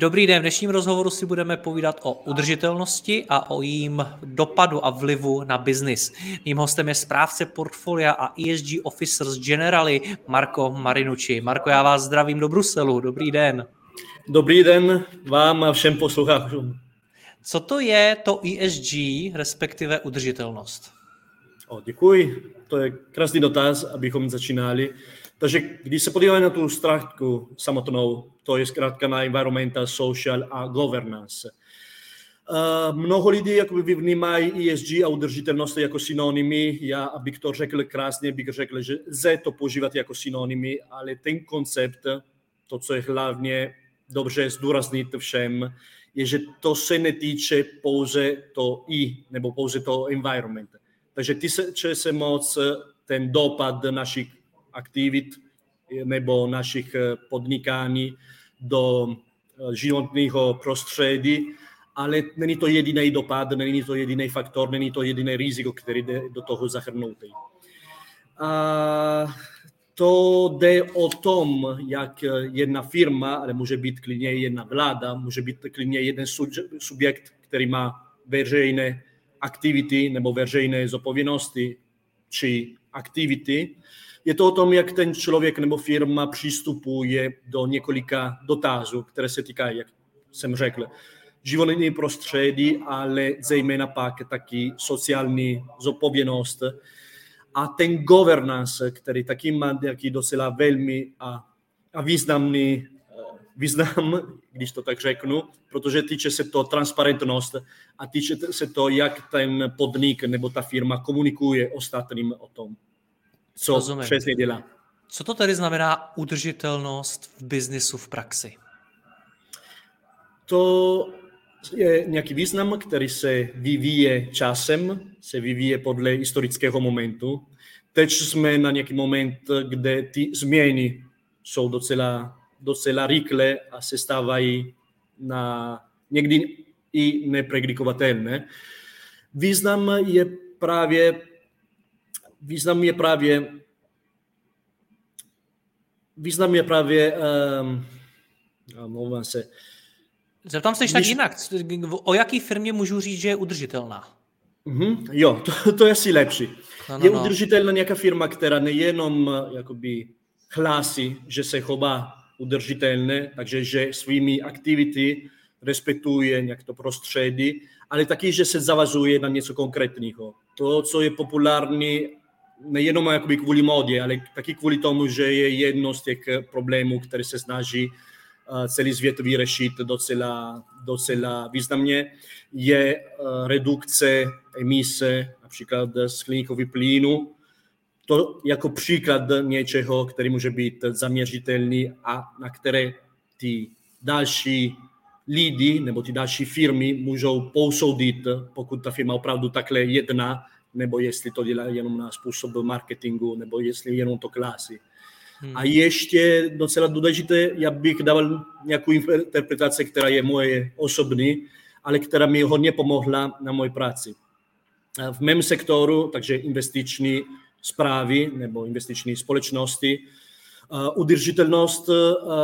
Dobrý den, v dnešním rozhovoru si budeme povídat o udržitelnosti a o jejím dopadu a vlivu na biznis. Mým hostem je správce portfolia a ESG Officers Generali Marko Marinucci. Marko, já vás zdravím do Bruselu. Dobrý den. Dobrý den vám a všem posluchačům. Co to je to ESG, respektive udržitelnost? O, děkuji. To je krásný dotaz, abychom začínali. Takže když se podíváme na tu stránku samotnou, to je zkrátka na environmental, social a governance. Uh, mnoho lidí jakoby vnímají ESG a udržitelnost jako synonymy. Já, abych to řekl krásně, bych řekl, že lze to používat jako synonymy, ale ten koncept, to, co je hlavně dobře zdůraznit všem, je, že to se netýče pouze to I, nebo pouze to environment. Takže ty se, se moc ten dopad našich aktivit nebo našich podnikání do životního prostředí, ale není to jediný dopad, není to jediný faktor, není to jediné riziko, který jde do toho zahrnutý. A to jde o tom, jak jedna firma, ale může být klidně jedna vláda, může být klidně jeden subjekt, který má veřejné aktivity nebo veřejné zodpovědnosti či aktivity, je to o tom, jak ten člověk nebo firma přistupuje do několika dotazů, které se týkají, jak jsem řekl, životní prostředí, ale zejména pak taky sociální zodpovědnost. A ten governance, který taky má nějaký docela velmi a, a významný význam, když to tak řeknu, protože týče se to transparentnost a týče se to, jak ten podnik nebo ta firma komunikuje ostatním o tom co Rozumím. přesně dělá. Co to tedy znamená udržitelnost v biznisu v praxi? To je nějaký význam, který se vyvíje časem, se vyvíje podle historického momentu. Teď jsme na nějaký moment, kde ty změny jsou docela, docela rychle a se stávají na někdy i nepredikovatelné. Význam je právě význam je právě význam je právě um, mluvám se. Zeptám se když... tak jinak. O jaký firmě můžu říct, že je udržitelná? Mm-hmm, jo, to, to je asi lepší. No, no, je no. udržitelná nějaká firma, která nejenom jakoby hlásí, že se chová udržitelně, takže že svými aktivity respektuje nějak to prostředí, ale taky, že se zavazuje na něco konkrétního. To, co je populární nejenom jakoby kvůli modě, ale taky kvůli tomu, že je jedno z těch problémů, které se snaží eh, celý svět vyřešit docela, docela významně, je eh, redukce emise například skleníkových plynů. To jako příklad něčeho, který může být zaměřitelný a na které ty další lidi nebo ty další firmy můžou posoudit, pokud ta firma opravdu takhle jedná, nebo jestli to dělá jenom na způsob marketingu, nebo jestli jenom to klasy. Hmm. A ještě docela důležité, já bych dával nějakou interpretaci, která je moje osobní, ale která mi hodně pomohla na moje práci. V mém sektoru, takže investiční zprávy nebo investiční společnosti, udržitelnost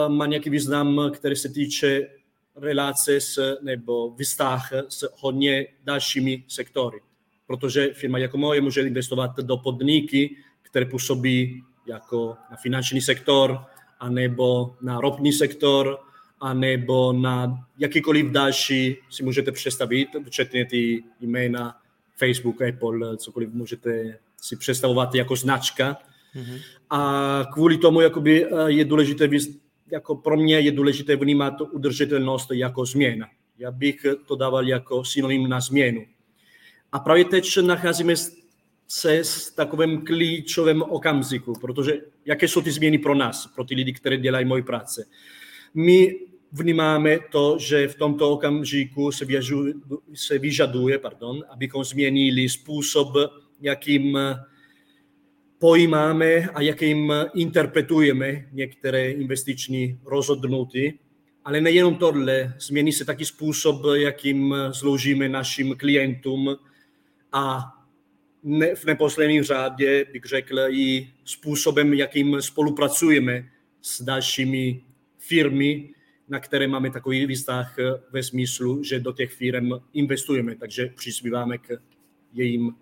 má nějaký význam, který se týče relace s, nebo vztah s hodně dalšími sektory protože firma jako moje může investovat do podniky, které působí jako na finanční sektor, anebo na ropný sektor, anebo na jakýkoliv další si můžete představit, včetně ty jména Facebook, Apple, cokoliv můžete si představovat jako značka. Mm-hmm. A kvůli tomu jakoby, eh, je důležité, jako pro mě je důležité vnímat udržitelnost jako změna. Já bych to dával jako synonym na změnu. A právě teď nacházíme se s takovým klíčovým okamžiku, protože jaké jsou ty změny pro nás, pro ty lidi, kteří dělají moji práce. My vnímáme to, že v tomto okamžiku se, vyžaduje, se vyžaduje, pardon, abychom změnili způsob, jakým pojímáme a jakým interpretujeme některé investiční rozhodnutí. Ale nejenom tohle, změní se taky způsob, jakým sloužíme našim klientům a ne, v neposledním řádě bych řekl i způsobem, jakým spolupracujeme s dalšími firmy, na které máme takový vztah ve smyslu, že do těch firm investujeme, takže přispíváme k jejím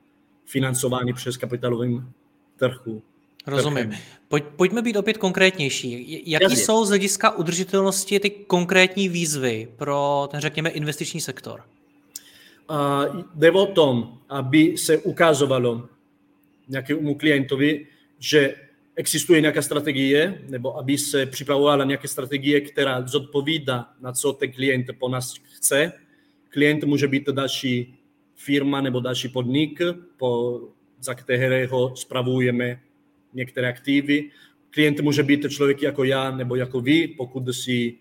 financování přes kapitálovým trhu. Rozumím. Pojď, pojďme být opět konkrétnější. Jaký Jasně. jsou z hlediska udržitelnosti ty konkrétní výzvy pro ten, řekněme, investiční sektor? Jde o tom, aby se ukazovalo nějakému klientovi, že existuje nějaká strategie, nebo aby se připravovala nějaká strategie, která zodpovídá na co ten klient po nás chce. Klient může být další firma nebo další podnik, po, za kterého spravujeme některé aktivy. Klient může být člověk jako já nebo jako vy, pokud si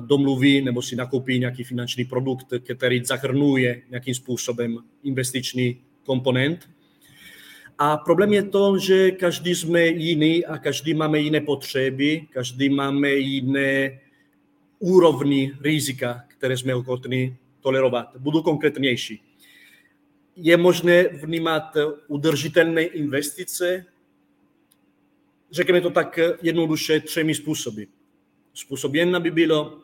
domluví nebo si nakoupí nějaký finanční produkt, který zahrnuje nějakým způsobem investiční komponent. A problém je to, že každý jsme jiný a každý máme jiné potřeby, každý máme jiné úrovni rizika, které jsme ochotni tolerovat. Budu konkrétnější. Je možné vnímat udržitelné investice řekněme to tak jednoduše, třemi způsoby. Způsob jedna by bylo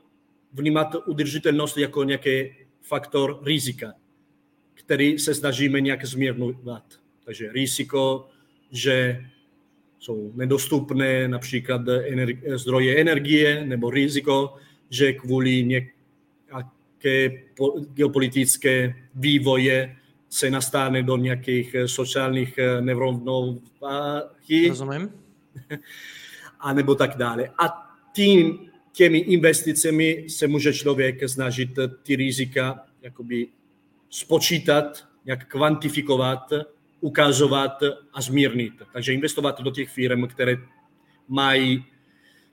vnímat udržitelnost jako nějaký faktor rizika, který se snažíme nějak zmírňovat. Takže riziko, že jsou nedostupné například energi- zdroje energie, nebo riziko, že kvůli nějaké geopolitické vývoje se nastane do nějakých sociálních nerovnováhy. Rozumím a nebo tak dále. A tím, těmi investicemi se může člověk snažit ty rizika jakoby spočítat, jak kvantifikovat, ukazovat a zmírnit. Takže investovat do těch firm, které mají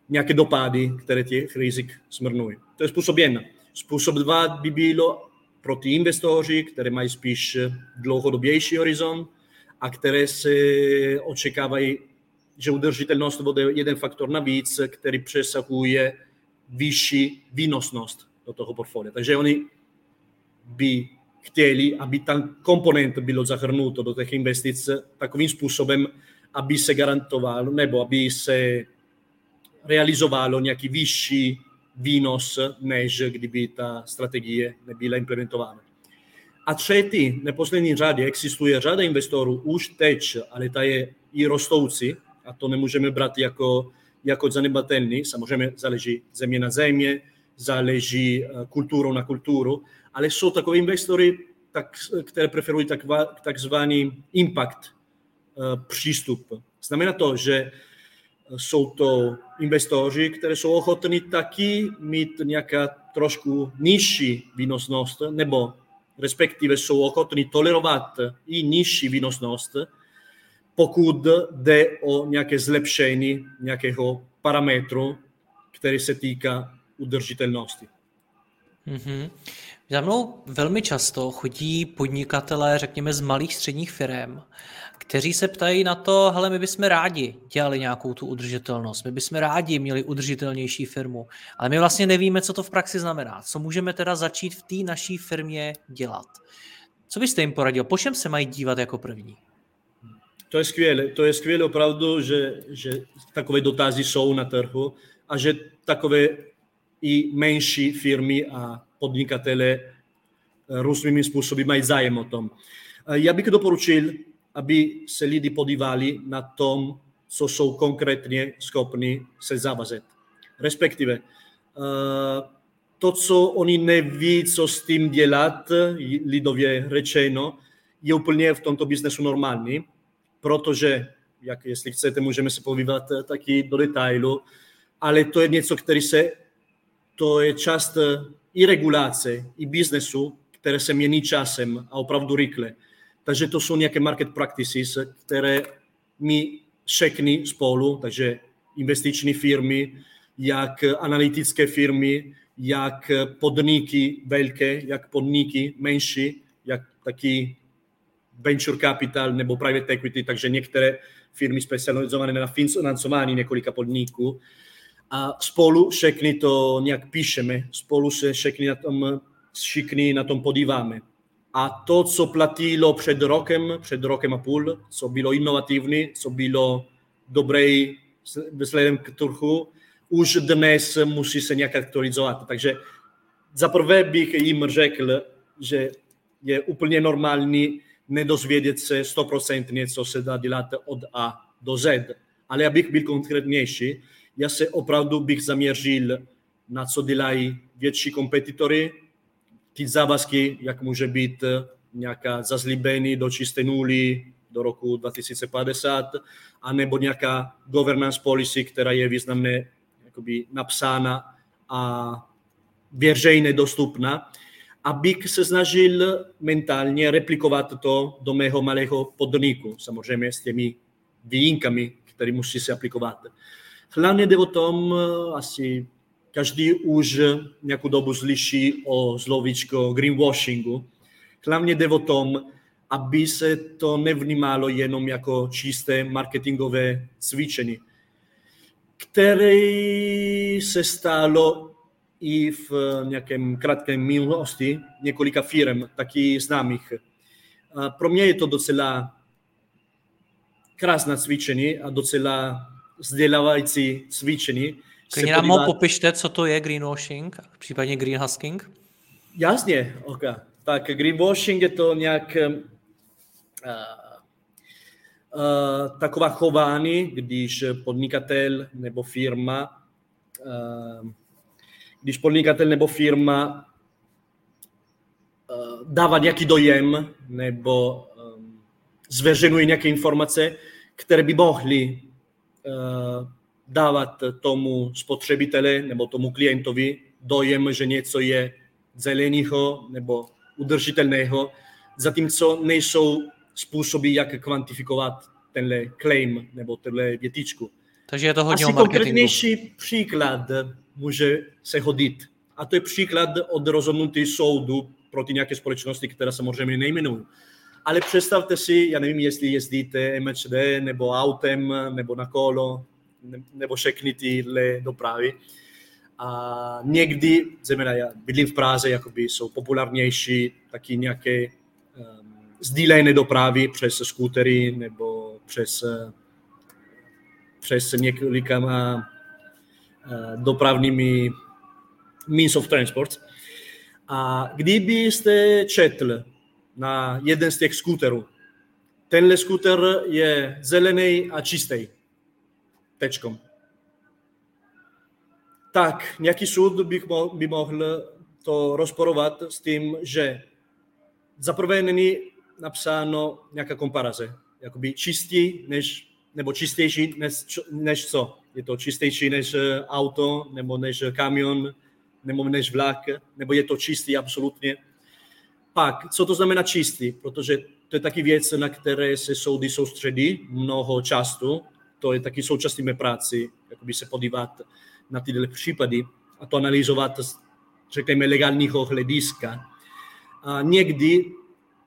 nějaké dopady, které těch rizik smrnují. To je způsob jedna. Způsob dva by bylo pro ty investoři, které mají spíš dlouhodobější horizont a které se očekávají že udržitelnost bude jeden faktor navíc, který přesahuje vyšší výnosnost do toho portfolia. Takže oni by chtěli, aby ten komponent byl zahrnut do těch investic takovým způsobem, aby se garantoval, nebo aby se realizovalo nějaký vyšší výnos, než kdyby ta strategie nebyla implementována. A třetí, neposlední řadě, existuje řada investorů už teď, ale ta je i rostoucí, a to nemůžeme brát jako, jako zanedbatelný. Samozřejmě záleží země na země, záleží eh, kulturou na kulturu, ale jsou takové investory, tak, které preferují tak, takzvaný impact uh, přístup. Znamená to, že jsou to investoři, které jsou ochotní taky mít nějaká trošku nižší výnosnost, nebo respektive jsou ochotní tolerovat i nižší výnosnost, pokud jde o nějaké zlepšení nějakého parametru, který se týká udržitelnosti. Mm-hmm. Za mnou velmi často chodí podnikatelé, řekněme, z malých středních firm, kteří se ptají na to, hele, my bychom rádi dělali nějakou tu udržitelnost, my bychom rádi měli udržitelnější firmu, ale my vlastně nevíme, co to v praxi znamená. Co můžeme teda začít v té naší firmě dělat? Co byste jim poradil? Po čem se mají dívat jako první? To je skvělé, to skvělé opravdu, že, že takové dotazy jsou na trhu a že takové i menší firmy a podnikatele různými způsoby mají zájem o tom. Já bych doporučil, aby se lidi podívali na tom, co jsou konkrétně schopni se zavazet. Respektive eh, to, co oni neví, co s tím dělat, lidově řečeno, je úplně v tomto biznesu normální protože, jak jestli chcete, můžeme se povídat eh, taky do detailu, ale to je něco, který se, to je část eh, i regulace, i biznesu, které se mění časem a opravdu rychle. Takže to jsou nějaké market practices, které my všechny spolu, takže investiční firmy, jak analytické firmy, jak podniky velké, jak podniky menší, jak taky venture capital nebo private equity, takže některé firmy specializované na financování několika podniků. A spolu všechny to nějak píšeme, spolu se všechny na tom, všichni na tom podíváme. A to, co platilo před rokem, před rokem a půl, co bylo inovativní, co bylo dobré vzhledem k trhu, už dnes musí se nějak aktualizovat. Takže za prvé bych jim řekl, že je úplně normální nedozvědět se stoprocentně, co se dá dělat od A do Z. Ale abych byl konkrétnější, já se opravdu bych zaměřil na co dělají větší kompetitory, ty závazky, jak může být nějaká zazlíbený do čisté nuly do roku 2050, anebo nějaká governance policy, která je významně napsána a veřejně dostupná, abych se snažil mentálně replikovat to do mého malého podniku, samozřejmě s těmi výjimkami, které musí se aplikovat. Hlavně jde o tom, asi každý už nějakou dobu slyší o zlovičko greenwashingu. Hlavně jde o tom, aby se to nevnímalo jenom jako čisté marketingové cvičení, které se stalo i v nějakém krátkém minulosti několika firm, taky známých. Pro mě je to docela krásné cvičení a docela vzdělávající cvičení. Klidně nám podívat... popište, co to je greenwashing, případně greenhusking. Jasně, ok. Tak greenwashing je to nějak uh, uh, taková chování, když podnikatel nebo firma uh, když podnikatel nebo firma uh, dává nějaký dojem nebo um, zveřejňuje nějaké informace, které by mohly uh, dávat tomu spotřebitele nebo tomu klientovi dojem, že něco je zeleného nebo udržitelného, zatímco nejsou způsoby, jak kvantifikovat tenhle claim nebo tenhle větičku. Takže je to hodně Asi o konkrétnější příklad může se hodit. A to je příklad od rozhodnutí soudu proti nějaké společnosti, která samozřejmě nejmenují. Ale představte si, já nevím, jestli jezdíte MHD nebo autem, nebo na kolo, nebo všechny tyhle dopravy. A někdy, zejména já bydlím v Praze, jakoby jsou populárnější taky nějaké um, sdílené dopravy přes skutery nebo přes, přes několika uh, dopravními means of transport. A kdybyste četl na jeden z těch skuterů, tenhle skuter je zelený a čistý, tečkom. Tak nějaký soud bych mo- by mohl to rozporovat s tím, že zaprvé není napsáno nějaká komparace, jakoby čistý než, nebo čistější než, než co. Je to čistější než eh, auto, nebo než kamion, nebo než vlak, nebo je to čistý absolutně. Pak, co to znamená čistý? Protože to je taky věc, na které se soudy soustředí mnoho času, to je taky součástí mé práci, jakoby se podívat na tyhle případy a to analyzovat, řekněme, legálního hlediska. A někdy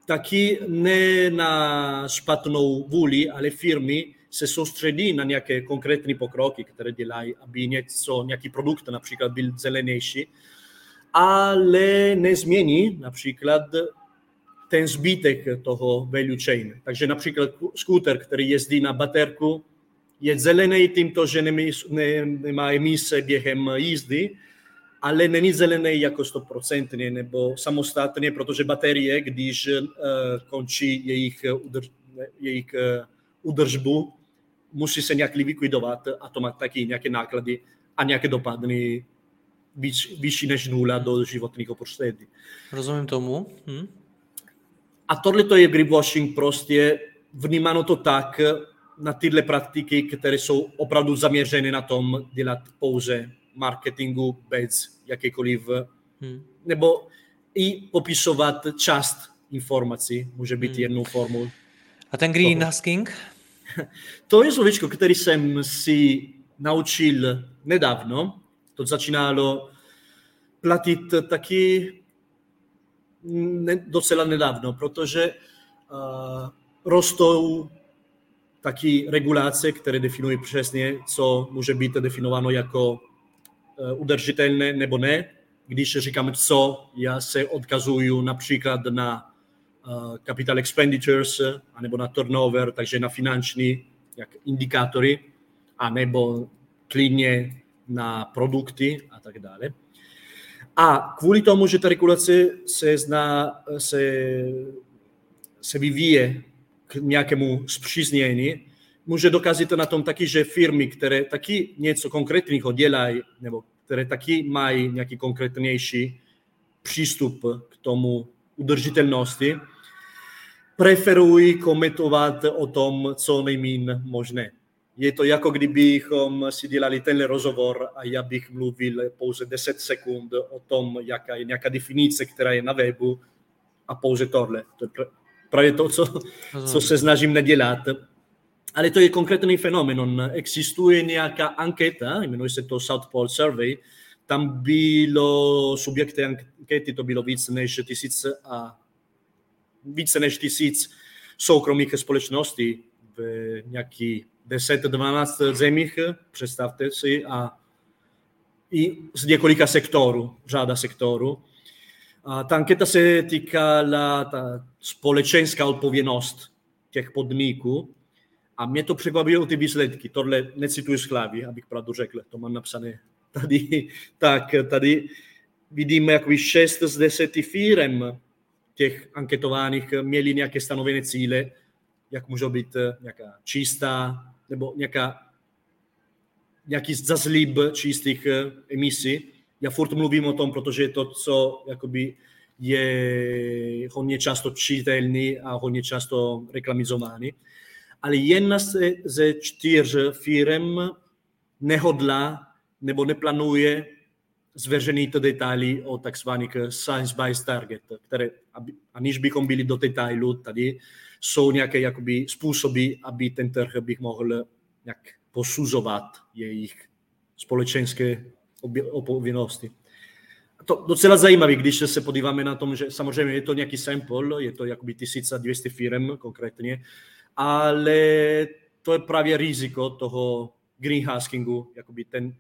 taky ne na špatnou vůli, ale firmy se soustředí na nějaké konkrétní pokroky, které dělají, aby něco, nějaký produkt například byl zelenější, ale nezmění například ten zbytek toho value chain. Takže například skuter, který jezdí na baterku, je zelený tímto, že nemí, ne, nemá emise během jízdy, ale není zelený jako stoprocentně nebo samostatně, protože baterie, když uh, končí jejich, udrž, jejich uh, udržbu, musí se nějak likvidovat a to má taky nějaké náklady a nějaké dopady vyšší než nula do životního prostředí. Rozumím tomu. Hm? A tohle to je greenwashing prostě, vnímáno to tak, na tyhle praktiky, které jsou opravdu zaměřené na tom dělat pouze marketingu bez jakékoliv, hmm. nebo i popisovat část informací, může být hmm. jednou formou. A ten green husking? To je slovičko, který jsem si naučil nedávno. To začínalo platit taky ne, docela nedávno, protože uh, rostou taky regulace, které definují přesně, co může být definováno jako uh, udržitelné nebo ne. Když říkáme co, já se odkazuju například na capital expenditures, anebo na turnover, takže na finanční jak indikátory, anebo klidně na produkty a tak dále. A kvůli tomu, že ta regulace se, zná, se, se vyvíje k nějakému zpříznění, může dokázat na tom taky, že firmy, které taky něco konkrétního dělají, nebo které taky mají nějaký konkrétnější přístup k tomu udržitelnosti, preferují komentovat o tom, co nejméně možné je to jako kdybychom si dělali tenhle rozhovor a já bych mluvil pouze 10 sekund o tom, jaká je nějaká definice, která je na webu a pouze tohle. To je právě to, co, co se snažím nedělat. Ale to je konkrétní fenomen. Existuje nějaká anketa, jmenuje se to South Pole Survey, tam bylo subjekty ankety, to bylo více než tisíc a více než tisíc soukromých společností v nějaký 10-12 zemích, představte si, a i z několika sektorů, řada sektorů. A ta anketa se týkala ta společenská odpovědnost těch podniků a mě to překvapilo ty výsledky. Tohle necituji z hlavy, abych pravdu řekl, to mám napsané tady. Tak tady vidíme, jako 6 z 10 firm těch anketovaných měli nějaké stanovené cíle, jak můžou být nějaká čistá nebo nějaká, nějaký zazlíb čistých eh, emisí. Já furt mluvím o tom, protože je to, co jakoby je hodně často čitelný a hodně často reklamizovaný. Ale jedna ze, ze čtyř firm nehodlá nebo neplánuje zveřejnit detaily o takzvaných science-based target, které, aniž bychom byli do detailu tady, jsou nějaké jakoby, způsoby, aby ten trh bych mohl nějak posuzovat jejich společenské povinnosti. To docela zajímavé, když se podíváme na tom, že samozřejmě je to nějaký sample, je to jakoby 1200 firm konkrétně, ale to je právě riziko toho greenhuskingu, jakoby ten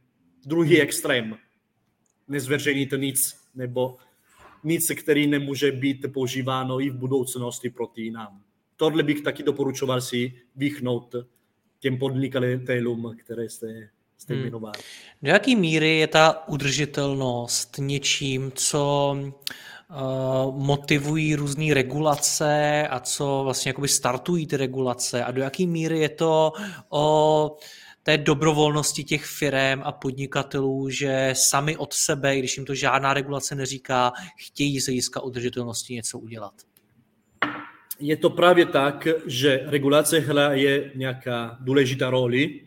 druhý extrém. Nezveřejnit nic, nebo nic, který nemůže být používáno i v budoucnosti proti nám tohle bych taky doporučoval si vychnout těm podnikatelům, které jste, jste hmm. jmenovali. Do jaké míry je ta udržitelnost něčím, co uh, motivují různé regulace a co vlastně jakoby startují ty regulace a do jaké míry je to o té dobrovolnosti těch firm a podnikatelů, že sami od sebe, když jim to žádná regulace neříká, chtějí z hlediska udržitelnosti něco udělat? je to právě tak, že regulace hraje nějaká důležitá roli.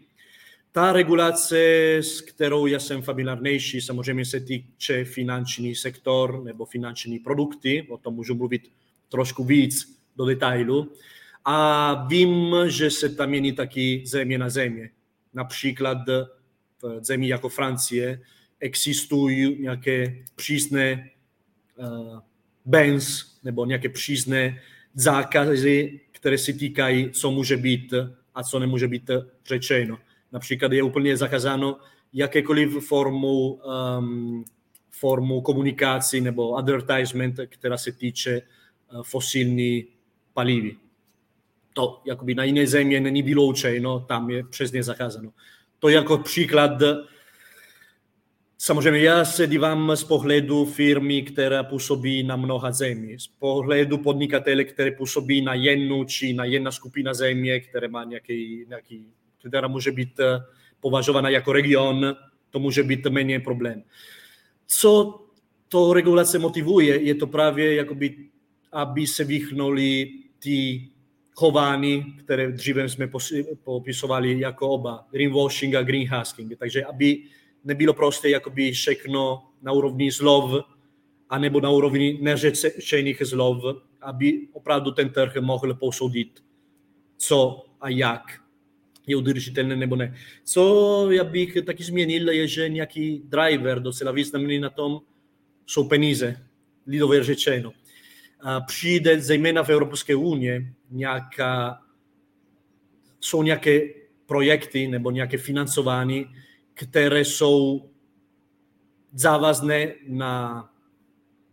Ta regulace, s kterou já jsem familiárnější, samozřejmě se týče finanční sektor nebo finanční produkty, o tom můžu mluvit trošku víc do detailu. A vím, že se tam mění taky země na země. Například v zemi jako Francie existují nějaké přísné uh, bans nebo nějaké přísné zákazy, které se týkají, co může být a co nemůže být řečeno. Například je úplně zakázáno jakékoliv formu, um, formu komunikací nebo advertisement, která se týče uh, fosilní palivy. To jakoby na jiné země není vyloučeno, tam je přesně zakázáno. To je jako příklad Samozřejmě já se dívám z pohledu firmy, která působí na mnoha zemí, z pohledu podnikatele, které působí na jednu či na jedna skupina země, která má nějaký, nějaký, která může být eh, považována jako region, to může být méně problém. Co to regulace motivuje, je to právě, jakoby, aby se vychnuli ty chování, které dříve jsme popisovali jako oba, greenwashing a greenhusking. Takže aby nebylo prostě jakoby všechno na úrovni slov, anebo na úrovni neřečených zlov, aby opravdu ten trh mohl posoudit, co a jak je udržitelné nebo ne. Co já bych taky změnil, je, že nějaký driver docela významný na tom jsou peníze, lidově řečeno. A přijde zejména v Evropské unii nějaká, jsou nějaké projekty nebo nějaké financování, které jsou závazné na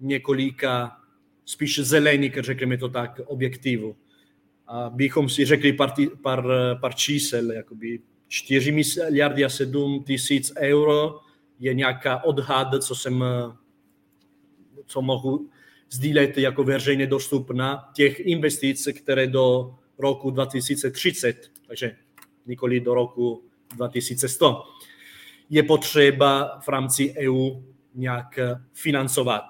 několika spíš zelených, řekněme to tak, objektivů. Abychom si řekli pár, pár, pár čísel, jakoby 4 miliardy a 7 tisíc euro je nějaká odhad, co jsem, co mohu sdílet jako veřejně dostupná těch investic, které do roku 2030, takže nikoli do roku 2100, je potřeba v rámci EU nějak financovat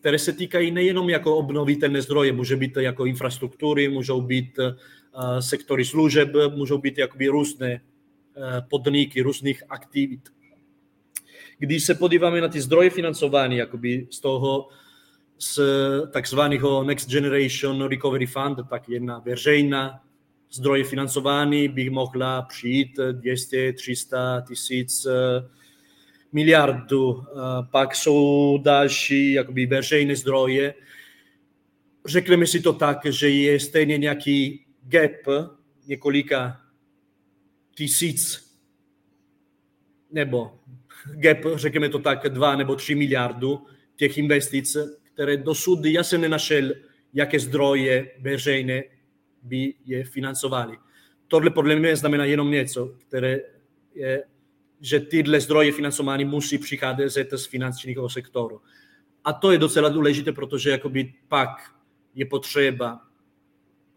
které se týkají nejenom jako obnovitelné zdroje, může být jako infrastruktury, můžou být uh, sektory služeb, můžou být jakoby různé uh, podniky, různých aktivit. Když se podíváme na ty zdroje financování, jakoby z toho z takzvaného Next Generation Recovery Fund, tak jedna veřejná zdroje financování by mohla přijít 200, 300 tisíc miliardu, pak jsou další jakoby veřejné zdroje. Řekneme si to tak, že je stejně nějaký gap několika tisíc nebo gap, řekněme to tak, dva nebo tři miliardu těch investic, které dosud já jsem nenašel, jaké zdroje veřejné by je financovali. Tohle podle mě znamená jenom něco, které je že tyhle zdroje financování musí přicházet z finančního sektoru. A to je docela důležité, protože jakoby pak je potřeba,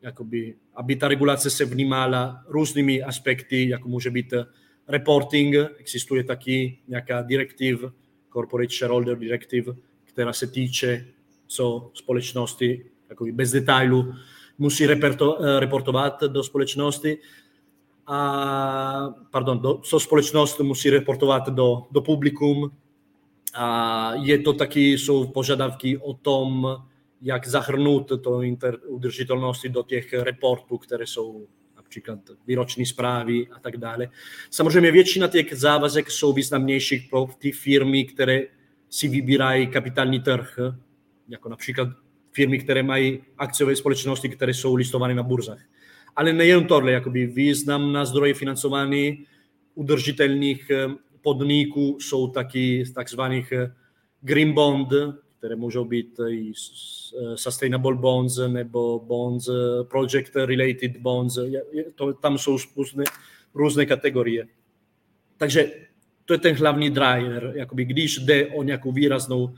jakoby, aby ta regulace se vnímala různými aspekty, jako může být reporting, existuje taky nějaká direktiv, Corporate Shareholder Directive, která se týče, co společnosti jakoby bez detailu musí reportovat do společnosti a, pardon, do, co společnost musí reportovat do, do publikum. A je to taky, jsou požadavky o tom, jak zahrnout to inter, udržitelnosti do těch reportů, které jsou například výroční zprávy a tak dále. Samozřejmě většina těch závazek jsou významnějších pro ty firmy, které si vybírají kapitální trh, jako například firmy, které mají akciové společnosti, které jsou listované na burzách ale nejen tohle, jakoby význam na zdroje financování udržitelných eh, podniků jsou taky takzvaných eh, green bond, které můžou být i eh, sustainable bonds nebo bonds, project related bonds, to, tam jsou různé, různé kategorie. Takže to je ten hlavní driver, jakoby když jde o nějakou výraznou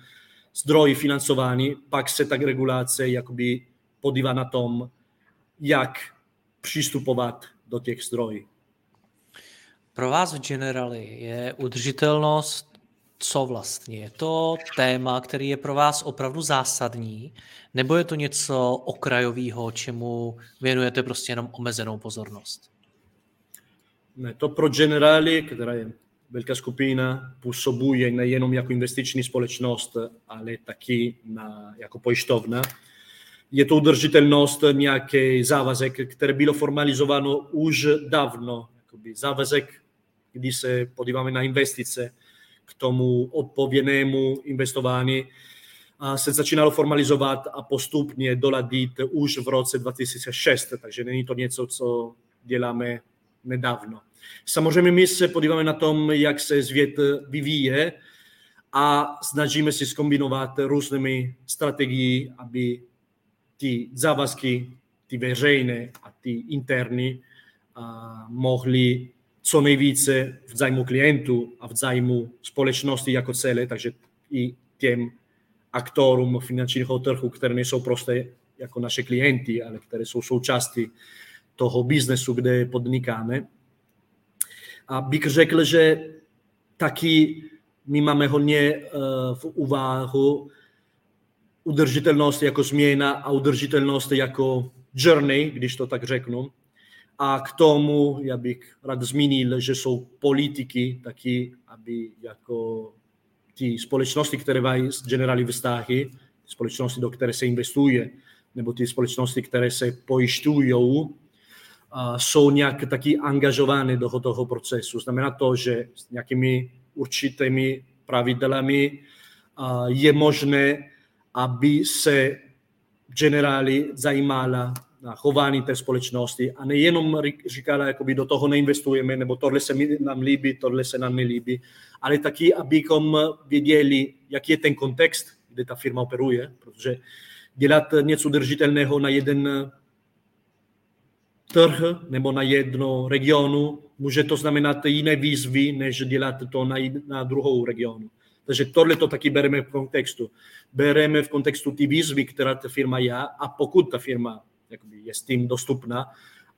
zdroj financování, pak se tak regulace jakoby podívá na tom, jak přistupovat do těch zdrojů. Pro vás v Generali je udržitelnost co vlastně? Je to téma, který je pro vás opravdu zásadní, nebo je to něco okrajového, čemu věnujete prostě jenom omezenou pozornost? Ne, to pro Generali, která je velká skupina, působuje nejenom jako investiční společnost, ale taky na, jako pojišťovna je to udržitelnost nějaký závazek, který bylo formalizováno už dávno. Jakoby závazek, když se podíváme na investice, k tomu odpovědnému investování a se začínalo formalizovat a postupně doladit už v roce 2006, takže není to něco, co děláme nedávno. Samozřejmě my se podíváme na tom, jak se svět vyvíje a snažíme si zkombinovat různými strategií, aby ty závazky, ty veřejné a ty interní, a mohli co nejvíce v zájmu klientů a v zájmu společnosti jako celé, takže i těm aktorům finančního trhu, které nejsou prostě jako naše klienti, ale které jsou součástí toho biznesu, kde podnikáme. A bych řekl, že taky my máme hodně uh, v úvahu udržitelnost jako změna a udržitelnost jako journey, když to tak řeknu. A k tomu já bych rád zmínil, že jsou politiky taky, aby jako ty společnosti, které mají generální vztahy, společnosti, do které se investuje, nebo ty společnosti, které se pojišťují, jsou nějak taky angažovány do toho procesu. Znamená to, že s nějakými určitými pravidlami je možné, aby se generáli zajímala na chování té společnosti a nejenom říkala, jakoby do toho neinvestujeme, nebo tohle se nám líbí, tohle se nám nelíbí, ale taky, abychom věděli, jaký je ten kontext, kde ta firma operuje, protože dělat něco držitelného na jeden trh nebo na jedno regionu, může to znamenat jiné výzvy, než dělat to na, na druhou regionu. Takže tohle to taky bereme v kontextu. Bereme v kontextu ty výzvy, která ta firma je a pokud ta firma jakoby, je s tím dostupná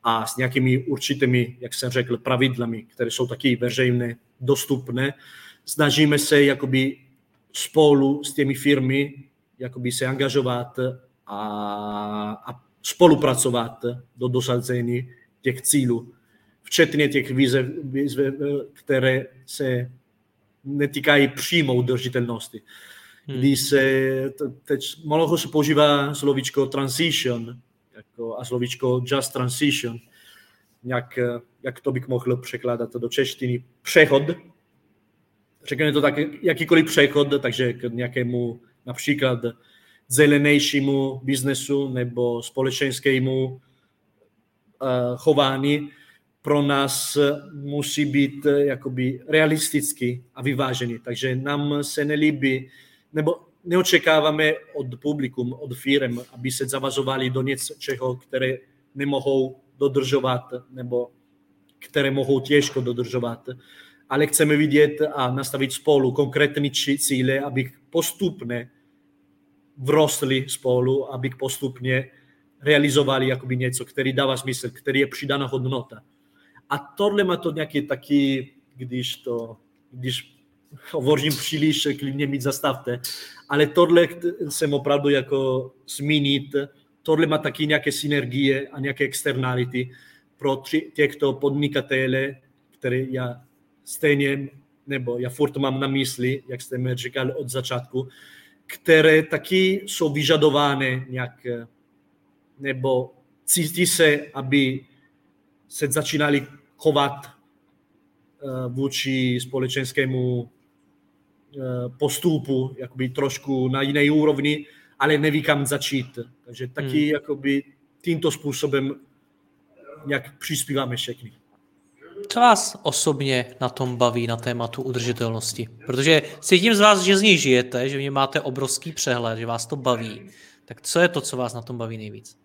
a s nějakými určitými, jak jsem řekl, pravidlami, které jsou taky veřejné, dostupné, snažíme se jakoby spolu s těmi firmy jakoby se angažovat a, a spolupracovat do dosazení těch cílů, včetně těch výzev, výzev které se netýkají přímo udržitelnosti. Hmm. Kdy se, teď mnoho se používá slovíčko transition jako, a slovíčko just transition. Jak, jak to bych mohl překládat do češtiny? Přechod. Řekněme to tak, jakýkoliv přechod, takže k nějakému například zelenějšímu biznesu nebo společenskému uh, chování pro nás musí být jakoby realistický a vyvážený. Takže nám se nelíbí, nebo neočekáváme od publikum, od firm, aby se zavazovali do něčeho, které nemohou dodržovat nebo které mohou těžko dodržovat. Ale chceme vidět a nastavit spolu konkrétní cíle, aby postupně vrostli spolu, aby postupně realizovali jakoby něco, který dává smysl, který je přidaná hodnota. A tohle má to nějaký taky, když to, když hovořím příliš, klidně mít zastavte, ale tohle jsem opravdu jako zmínit, tohle má taky nějaké synergie a nějaké externality pro těchto podnikatele, které já stejně, nebo já furt mám na mysli, jak jste mi říkal od začátku, které taky jsou vyžadovány nějak, nebo cítí se, aby se začínali chovat eh, vůči společenskému eh, postupu, jakoby trošku na jiné úrovni, ale neví kam začít. Takže taky hmm. jakoby tímto způsobem nějak přispíváme všechny. Co vás osobně na tom baví, na tématu udržitelnosti? Protože cítím z vás, že z něj žijete, že mě máte obrovský přehled, že vás to baví. Tak co je to, co vás na tom baví nejvíc?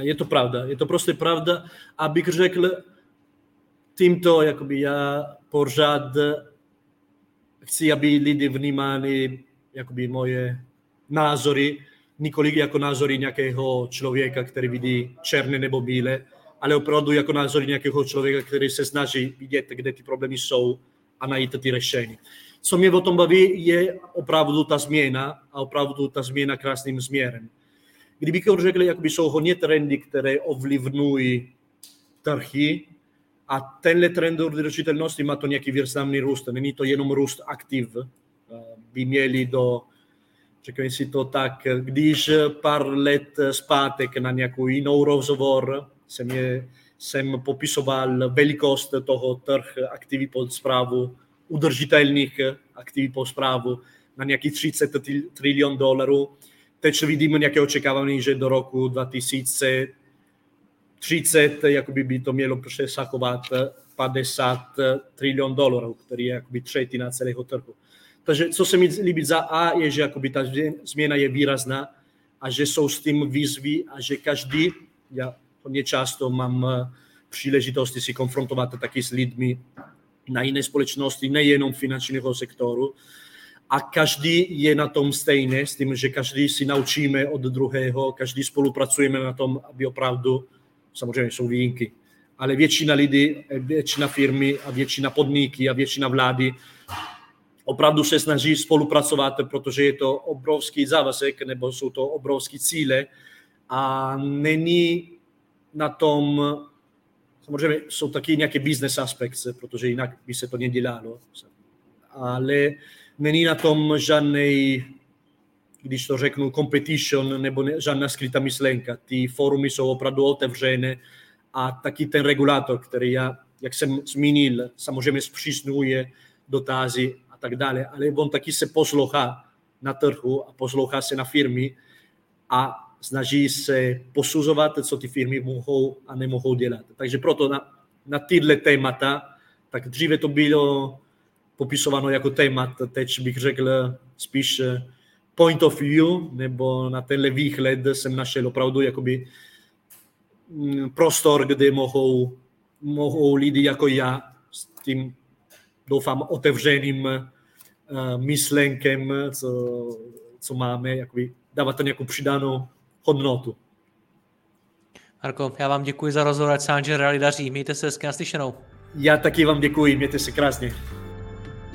Je to pravda. Je to prostě pravda. Abych řekl, tímto jakoby já pořád chci, aby lidi vnímali jakoby moje názory, nikoli jako názory nějakého člověka, který vidí černé nebo bílé, ale opravdu jako názory nějakého člověka, který se snaží vidět, kde ty problémy jsou a najít ty řešení. Co mě o tom baví, je opravdu ta změna a opravdu ta změna krásným směrem. Kdybychom řekli, jak by jsou hodně trendy, které ovlivňují trhy, a tenhle trend udržitelnosti má to nějaký významný růst. Není to jenom růst aktiv. By měli do, řekněme si to tak, když pár let zpátek na nějakou jinou rozhovor jsem, je, jsem popisoval velikost toho trh aktivy pod zprávu, udržitelných aktivy pod zprávu na nějakých 30 trilion dolarů. Teď vidíme nějaké očekávání, že do roku 2000 30, jakoby by to mělo přesahovat 50 trilion dolarů, který je jakoby třetina celého trhu. Takže co se mi líbí za A, je, že jakoby ta změna je výrazná a že jsou s tím výzvy a že každý, já hodně často mám příležitosti si konfrontovat taky s lidmi na jiné společnosti, nejenom finančního sektoru, a každý je na tom stejné, s tím, že každý si naučíme od druhého, každý spolupracujeme na tom, aby opravdu samozřejmě jsou výjimky, ale většina lidí, většina firmy a většina podniky a většina vlády opravdu se snaží spolupracovat, protože je to obrovský závazek nebo jsou to obrovské cíle a není na tom, samozřejmě jsou taky nějaké business aspekty, protože jinak by se to nedělalo, ale není na tom žádný, když to řeknu, competition nebo ne, žádná skrytá myšlenka. Ty forumy jsou opravdu otevřené a taky ten regulátor, který já, jak jsem zmínil, samozřejmě zpřísňuje dotazy a tak dále, ale on taky se poslouchá na trhu a poslouchá se na firmy a snaží se posuzovat, co ty firmy mohou a nemohou dělat. Takže proto na, na tyhle témata, tak dříve to bylo popisováno jako témat, teď bych řekl spíš eh, point of view, nebo na tenhle výhled jsem našel opravdu jakoby mm, prostor, kde mohou, mohou lidi jako já s tím, doufám, otevřeným uh, myšlenkem, co, co máme, jakoby dávat nějakou přidanou hodnotu. Marko, já vám děkuji za rozhovor, ať se Reali daří. Mějte se hezky naslyšenou. Já taky vám děkuji, mějte se krásně.